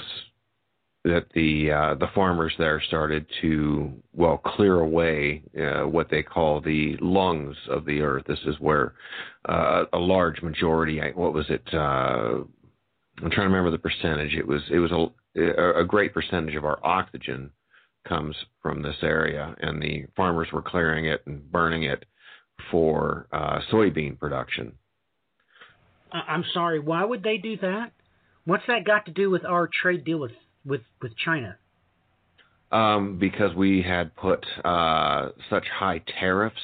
Speaker 5: that the uh, the farmers there started to well clear away uh, what they call the lungs of the earth. This is where uh, a large majority. What was it? Uh, I'm trying to remember the percentage. It was it was a, a great percentage of our oxygen comes from this area, and the farmers were clearing it and burning it for uh, soybean production.
Speaker 4: I'm sorry. Why would they do that? What's that got to do with our trade deal with with with China?
Speaker 5: Um, because we had put uh, such high tariffs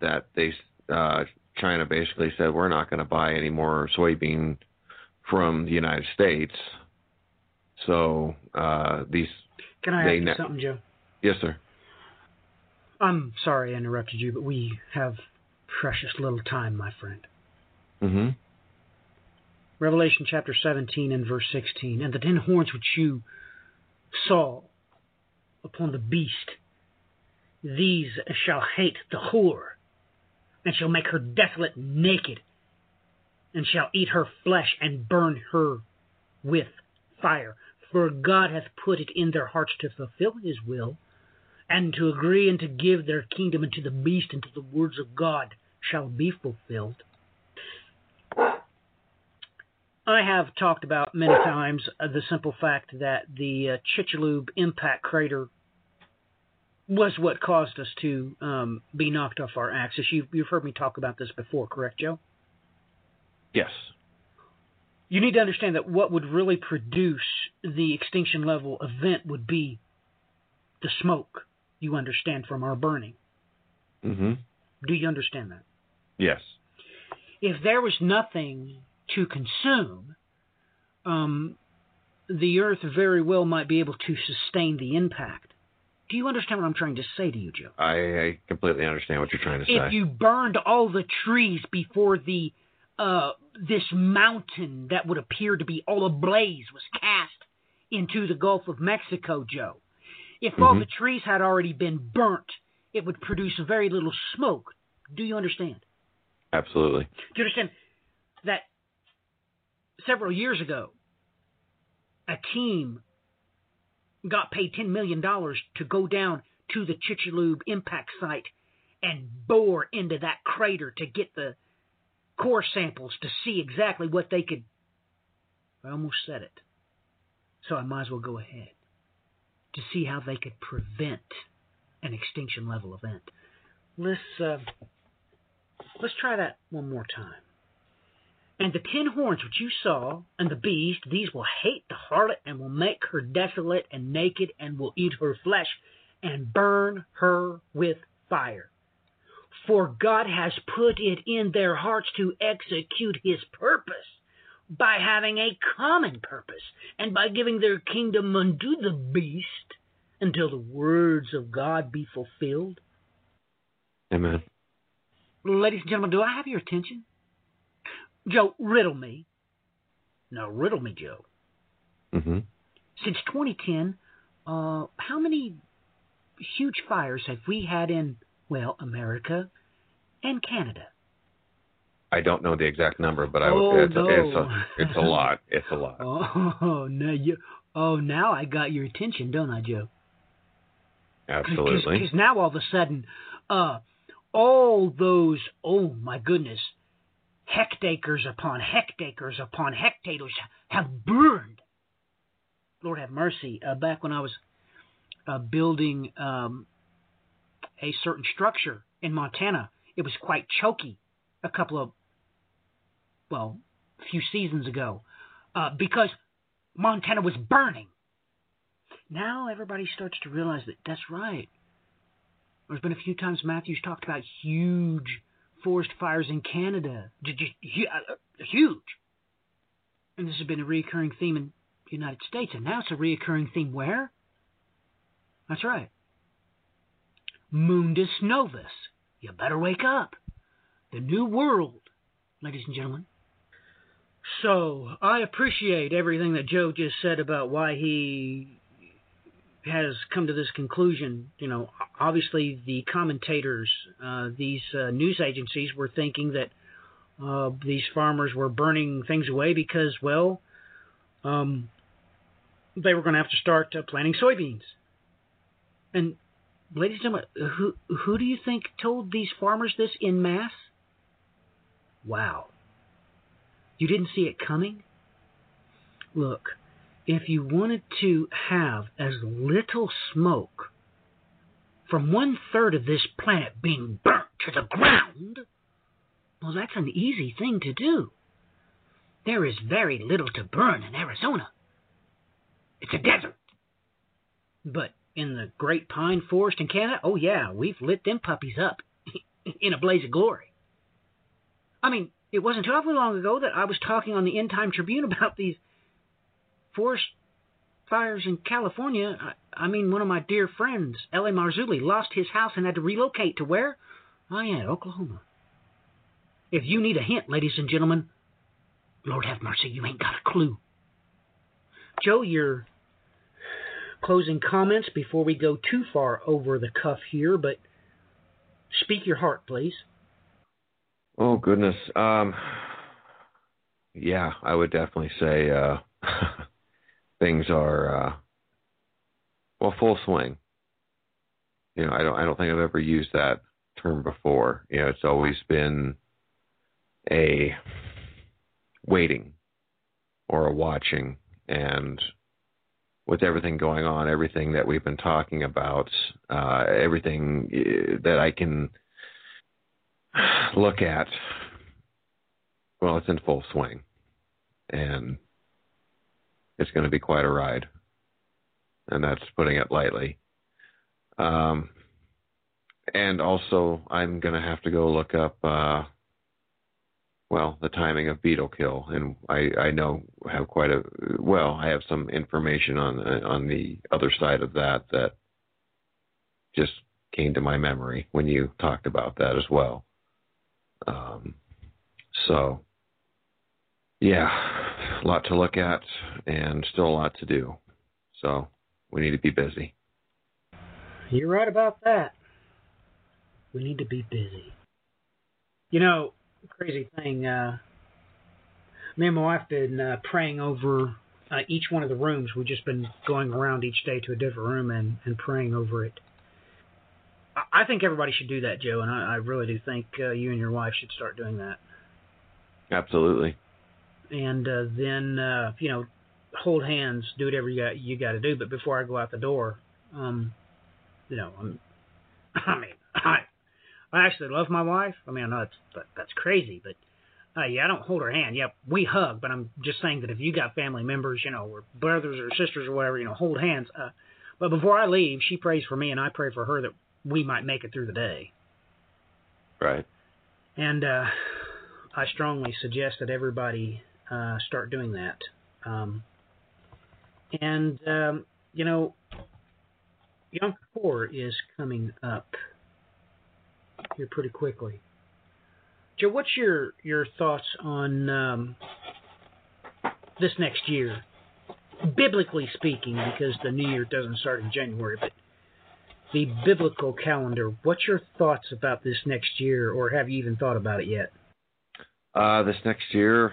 Speaker 5: that they uh, China basically said we're not going to buy any more soybean from the United States. So uh, these.
Speaker 4: Can I ask you something, Joe?
Speaker 5: Yes, sir.
Speaker 4: I'm sorry I interrupted you, but we have precious little time, my friend.
Speaker 5: Mm-hmm.
Speaker 4: Revelation chapter 17 and verse 16. And the ten horns which you saw upon the beast, these shall hate the whore, and shall make her desolate naked, and shall eat her flesh and burn her with fire. For God hath put it in their hearts to fulfill his will, and to agree and to give their kingdom unto the beast, until the words of God shall be fulfilled. I have talked about many times uh, the simple fact that the uh, Chicxulub impact crater was what caused us to um, be knocked off our axis. You've, you've heard me talk about this before, correct, Joe?
Speaker 5: Yes.
Speaker 4: You need to understand that what would really produce the extinction level event would be the smoke, you understand, from our burning.
Speaker 5: Mm-hmm.
Speaker 4: Do you understand that?
Speaker 5: Yes.
Speaker 4: If there was nothing to consume, um, the Earth very well might be able to sustain the impact. Do you understand what I'm trying to say to you, Joe?
Speaker 5: I, I completely understand what you're trying to say.
Speaker 4: If you burned all the trees before the uh, this mountain that would appear to be all ablaze was cast into the Gulf of Mexico, Joe, if mm-hmm. all the trees had already been burnt, it would produce very little smoke. Do you understand?
Speaker 5: Absolutely. Do
Speaker 4: you understand that several years ago, a team got paid $10 million to go down to the Chicxulub impact site and bore into that crater to get the core samples to see exactly what they could. I almost said it, so I might as well go ahead to see how they could prevent an extinction level event. Let's uh, let's try that one more time. And the ten horns which you saw, and the beast, these will hate the harlot, and will make her desolate and naked, and will eat her flesh, and burn her with fire. For God has put it in their hearts to execute his purpose by having a common purpose, and by giving their kingdom unto the beast until the words of God be fulfilled.
Speaker 5: Amen.
Speaker 4: Ladies and gentlemen, do I have your attention? Joe, riddle me. Now, riddle me, Joe.
Speaker 5: Mm-hmm.
Speaker 4: Since 2010, uh, how many huge fires have we had in, well, America and Canada?
Speaker 5: I don't know the exact number, but I
Speaker 4: oh,
Speaker 5: it's,
Speaker 4: no.
Speaker 5: it's, a, it's a lot. It's a lot.
Speaker 4: Oh no, you. Oh, now I got your attention, don't I, Joe?
Speaker 5: Absolutely.
Speaker 4: Because now all of a sudden, uh, all those, oh my goodness, hectares upon hectares upon hectares have burned. Lord have mercy. Uh, back when I was uh, building um, a certain structure in Montana, it was quite choky a couple of, well, a few seasons ago uh, because Montana was burning. Now everybody starts to realize that that's right. There's been a few times Matthew's talked about huge forest fires in Canada, uh, huge. And this has been a recurring theme in the United States, and now it's a recurring theme where? That's right. Mundus Novus. You better wake up. The new world, ladies and gentlemen. So, I appreciate everything that Joe just said about why he has come to this conclusion. You know, obviously the commentators, uh, these uh, news agencies were thinking that uh, these farmers were burning things away because, well, um, they were going to have to start uh, planting soybeans. And, ladies and gentlemen, who who do you think told these farmers this in mass? Wow. You didn't see it coming? Look, if you wanted to have as little smoke from one third of this planet being burnt to the ground, well, that's an easy thing to do. There is very little to burn in Arizona. It's a desert. But in the Great Pine Forest in Canada, oh yeah, we've lit them puppies up in a blaze of glory. I mean, it wasn't awfully long ago that I was talking on the End Time Tribune about these forest fires in California. I, I mean, one of my dear friends, L.A. Marzulli, lost his house and had to relocate to where? Oh, yeah, Oklahoma. If you need a hint, ladies and gentlemen, Lord have mercy, you ain't got a clue. Joe, your closing comments before we go too far over the cuff here, but speak your heart, please.
Speaker 5: Oh goodness. Um, yeah, I would definitely say uh, things are uh, well full swing. You know, I don't I don't think I've ever used that term before. You know, it's always been a waiting or a watching and with everything going on, everything that we've been talking about, uh, everything uh, that I can look at, well, it's in full swing. And it's going to be quite a ride. And that's putting it lightly. Um, and also, I'm going to have to go look up, uh, well, the timing of beetle kill, and I, I know have quite a well. I have some information on on the other side of that that just came to my memory when you talked about that as well. Um, so, yeah, a lot to look at and still a lot to do. So we need to be busy.
Speaker 4: You're right about that. We need to be busy. You know, crazy thing. Uh, me and my wife been uh, praying over uh, each one of the rooms. We've just been going around each day to a different room and, and praying over it. I, I think everybody should do that, Joe, and I, I really do think uh, you and your wife should start doing that.
Speaker 5: Absolutely
Speaker 4: and uh, then uh, you know hold hands, do whatever you got you got to do. But before I go out the door, um, you know, I'm, I mean, I I actually love my wife. I mean, I know that's that, that's crazy, but uh, yeah, I don't hold her hand. Yeah, we hug, but I'm just saying that if you got family members, you know, or brothers or sisters or whatever, you know, hold hands. Uh, but before I leave, she prays for me, and I pray for her that we might make it through the day.
Speaker 5: Right.
Speaker 4: And uh, I strongly suggest that everybody uh, start doing that. Um, and um, you know, Yom Kippur is coming up here pretty quickly. Joe, what's your your thoughts on um, this next year, biblically speaking, because the New Year doesn't start in January, but the biblical calendar. What's your thoughts about this next year, or have you even thought about it yet?
Speaker 5: Uh, this next year,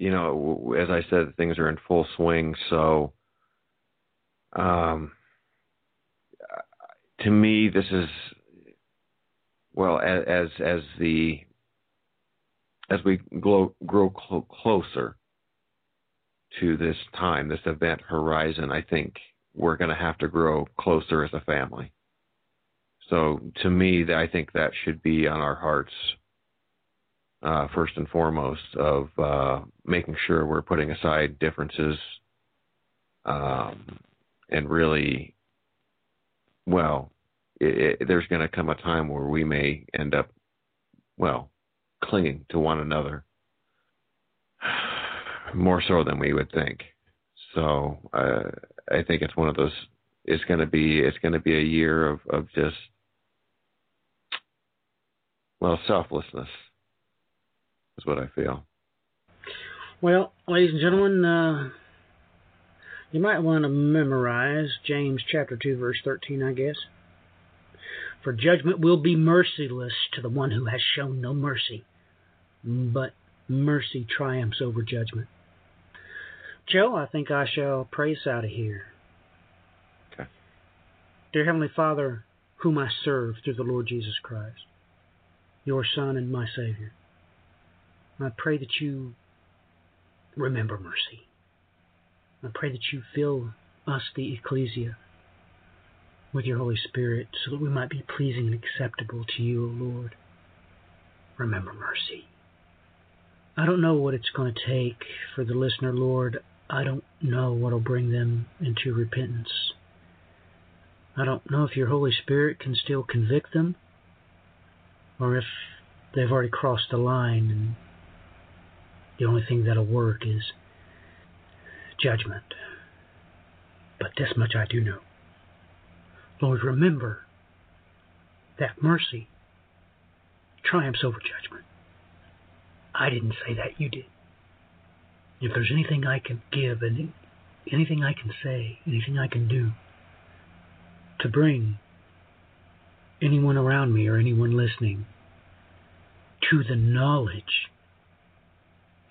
Speaker 5: you know, as I said, things are in full swing. So, um, to me, this is well as as, as the as we grow, grow cl- closer to this time, this event horizon, I think we're going to have to grow closer as a family. So to me, I think that should be on our hearts uh, first and foremost of uh, making sure we're putting aside differences um, and really, well, it, it, there's going to come a time where we may end up, well, clinging to one another more so than we would think. So uh, I think it's one of those. It's going to be it's going to be a year of of just well selflessness is what I feel.
Speaker 4: Well, ladies and gentlemen, uh, you might want to memorize James chapter 2, verse 13, I guess. For judgment will be merciless to the one who has shown no mercy, but mercy triumphs over judgment. Joe, I think I shall pray us out of here.
Speaker 5: Okay.
Speaker 4: Dear Heavenly Father, whom I serve through the Lord Jesus Christ, your Son and my Savior, I pray that you remember mercy. I pray that you fill us, the ecclesia, with your Holy Spirit so that we might be pleasing and acceptable to you, O Lord. Remember mercy. I don't know what it's going to take for the listener, Lord. I don't know what will bring them into repentance. I don't know if your Holy Spirit can still convict them or if they've already crossed the line and the only thing that'll work is judgment. But this much I do know. Lord, remember that mercy triumphs over judgment. I didn't say that, you did. If there's anything I can give, and anything I can say, anything I can do to bring anyone around me or anyone listening to the knowledge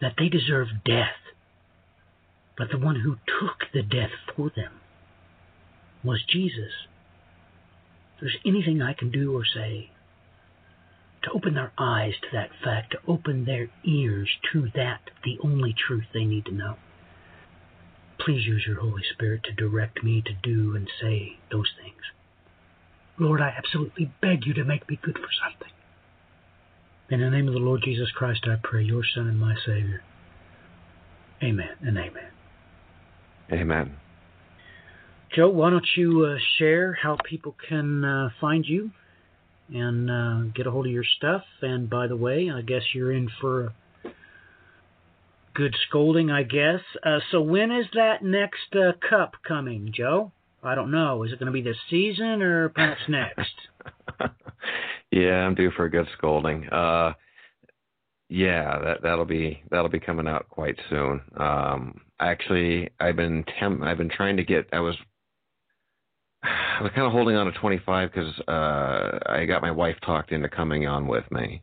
Speaker 4: that they deserve death, but the one who took the death for them was Jesus. If there's anything I can do or say to open their eyes to that fact, to open their ears to that, the only truth they need to know. Please use your Holy Spirit to direct me to do and say those things. Lord, I absolutely beg you to make me good for something. In the name of the Lord Jesus Christ, I pray, your Son and my Savior. Amen and amen.
Speaker 5: Amen.
Speaker 4: Joe, why don't you uh, share how people can uh, find you and uh, get a hold of your stuff? And by the way, I guess you're in for a good scolding, I guess. Uh, so when is that next uh, cup coming, Joe? I don't know. Is it going to be this season or perhaps next?
Speaker 5: yeah, I'm due for a good scolding. Uh, yeah, that that'll be that'll be coming out quite soon. Um, actually, I've been temp- I've been trying to get. I was I was kind of holding on to 25 because uh, I got my wife talked into coming on with me.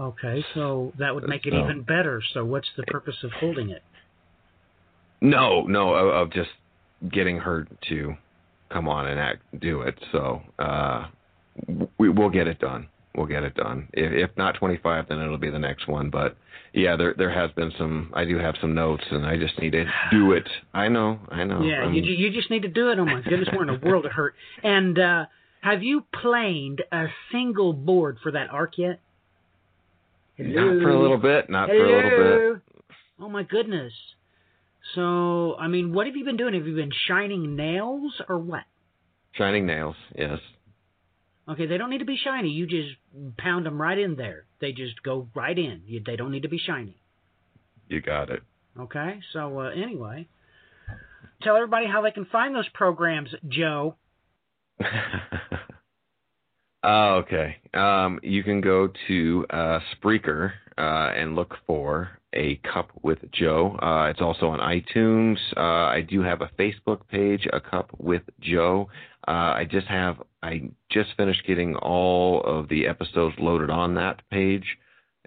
Speaker 4: Okay, so that would make it
Speaker 5: So-
Speaker 4: even better. So what's the purpose of holding it?
Speaker 5: No, no, of, of just getting her to come on and act, do it. So uh, we we'll get it done. We'll get it done. If, if not 25, then it'll be the next one. But yeah, there there has been some. I do have some notes, and I just need to do it. I know, I know.
Speaker 4: Yeah,
Speaker 5: I'm-
Speaker 4: you you just need to do it. Oh my goodness, we're in a world of hurt. And uh, have you planed a single board for that ark yet?
Speaker 5: not for a little bit. Not for a little bit.
Speaker 4: Oh my goodness. So, I mean, what have you been doing? Have you been shining nails or what?
Speaker 5: Shining nails. Yes.
Speaker 4: Okay, they don't need to be shiny. You just pound them right in there. They just go right in. You, they don't need to be shiny.
Speaker 5: You got it.
Speaker 4: Okay, so uh, anyway, tell everybody how they can find those programs, Joe.
Speaker 5: Oh, okay. Um, you can go to uh, Spreaker uh, and look for a cup with Joe. Uh, it's also on iTunes. Uh, I do have a Facebook page, a cup with Joe. Uh, I just have I just finished getting all of the episodes loaded on that page,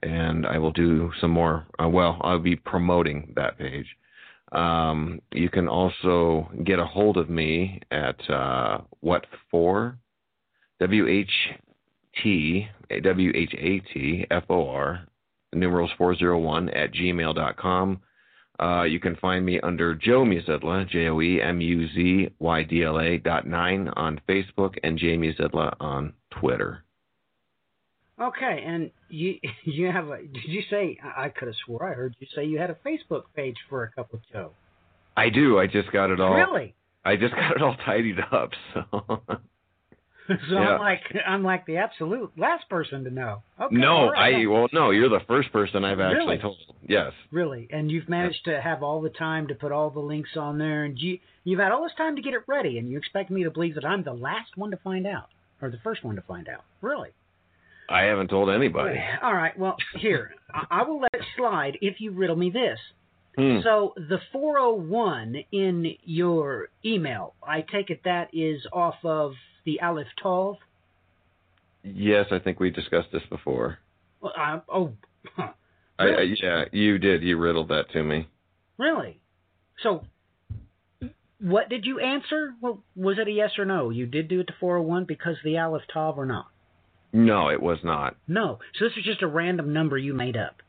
Speaker 5: and I will do some more. Uh, well, I'll be promoting that page. Um, you can also get a hold of me at uh, what for W H T W H A T F O R numerals 401 at gmail.com. Uh, you can find me under Joe Muzydla, J O E M U Z Y D L A dot nine on Facebook and J Muzydla on Twitter.
Speaker 4: Okay, and you you have a? Did you say? I could have swore I heard you say you had a Facebook page for a couple of Joe.
Speaker 5: I do. I just got it all.
Speaker 4: Really?
Speaker 5: I just got it all tidied up. So.
Speaker 4: so
Speaker 5: Yeah.
Speaker 4: I'm like I'm like the absolute last person to know. Okay,
Speaker 5: no,
Speaker 4: right,
Speaker 5: I well, no. You're the first person I've actually
Speaker 4: Really?
Speaker 5: told. Yes.
Speaker 4: Really, and you've managed to have all the time to put all the links on there, and you you've had all this time to get it ready, and you expect me to believe that I'm the last one to find out, or the first one to find out. Really?
Speaker 5: I haven't told anybody.
Speaker 4: All right. Well, here I, I will let it slide if you riddle me this.
Speaker 5: Hmm.
Speaker 4: So the 401 in your email, I take it that is off of the Aleph Tov.
Speaker 5: Yes, I think we discussed this before.
Speaker 4: Well, I, oh, huh,
Speaker 5: I, I, yeah, you did. You riddled that to me.
Speaker 4: really? So, what did you answer? Well, was it a yes or no? You did do it to 401 because the Aleph Tov or not?
Speaker 5: No, it was not.
Speaker 4: No. So this was just a random number you made up.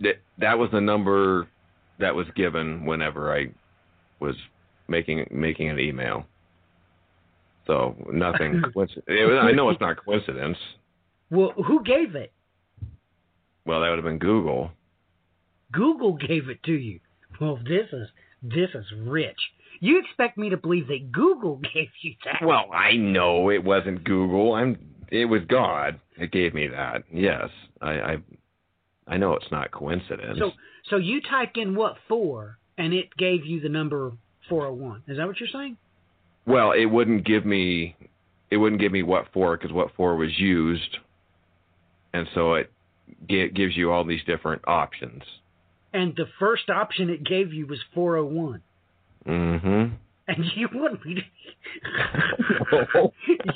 Speaker 5: That that was the number that was given whenever I was making making an email. So nothing. coinci- it was, I know it's not coincidence.
Speaker 4: Well, who gave it?
Speaker 5: Well, that would have been Google.
Speaker 4: Google gave it to you. Well, this is this is rich. You expect me to believe that Google gave you that?
Speaker 5: Well, I know it wasn't Google. I'm. It was God. It gave me that. Yes, I. I, I know it's not coincidence.
Speaker 4: so so you typed in what for, and it gave you the number 401. Is that what you're saying?
Speaker 5: Well, it wouldn't give me it wouldn't give me what for because what for was used, and so it gi- gives you all these different options.
Speaker 4: And the first option it gave you was 401.
Speaker 5: Mm-hmm.
Speaker 4: And you want me to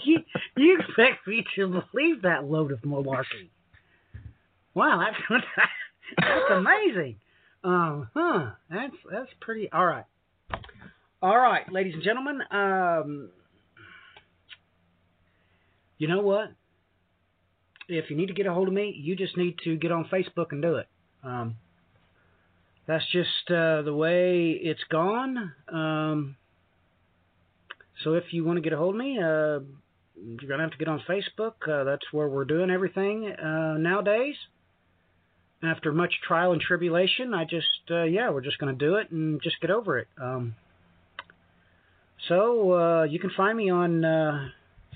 Speaker 4: you, you expect me to believe that load of malarkey? Wow, that's that's amazing. Um, huh? That's that's pretty. All right, all right, ladies and gentlemen. Um, you know what? If you need to get a hold of me, you just need to get on Facebook and do it. Um, that's just uh, the way it's gone. Um, so if you want to get a hold of me, uh, you're gonna have to get on Facebook. Uh, that's where we're doing everything uh, nowadays. After much trial and tribulation, I just uh, yeah, we're just gonna do it and just get over it. Um, so uh, you can find me on uh,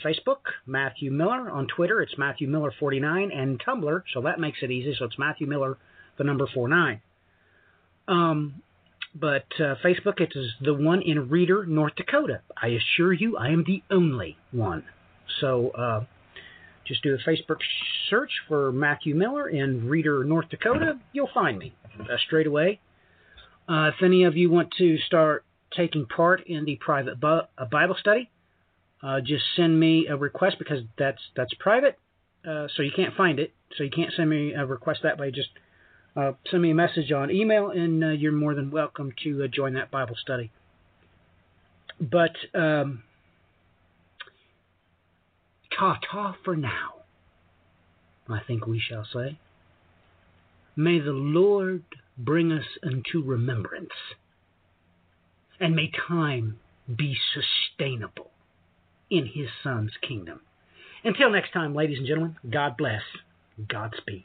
Speaker 4: Facebook, Matthew Miller. On Twitter, it's Matthew Miller 49, and Tumblr. So that makes it easy. So it's Matthew Miller, the number 49. Um, but uh, Facebook, it is the one in Reeder, North Dakota. I assure you, I am the only one. So uh, just do a Facebook search for Matthew Miller in Reeder, North Dakota. You'll find me uh, straight away. Uh, if any of you want to start taking part in the private uh, Bible study, uh, just send me a request because that's that's private, uh, so you can't find it. So you can't send me a request that way. Just uh, send me a message on email, and uh, you're more than welcome to uh, join that Bible study. But um, ta ta for now. I think we shall say. May the Lord bring us unto remembrance, and may time be sustainable in His Son's kingdom. Until next time, ladies and gentlemen, God bless. Godspeed.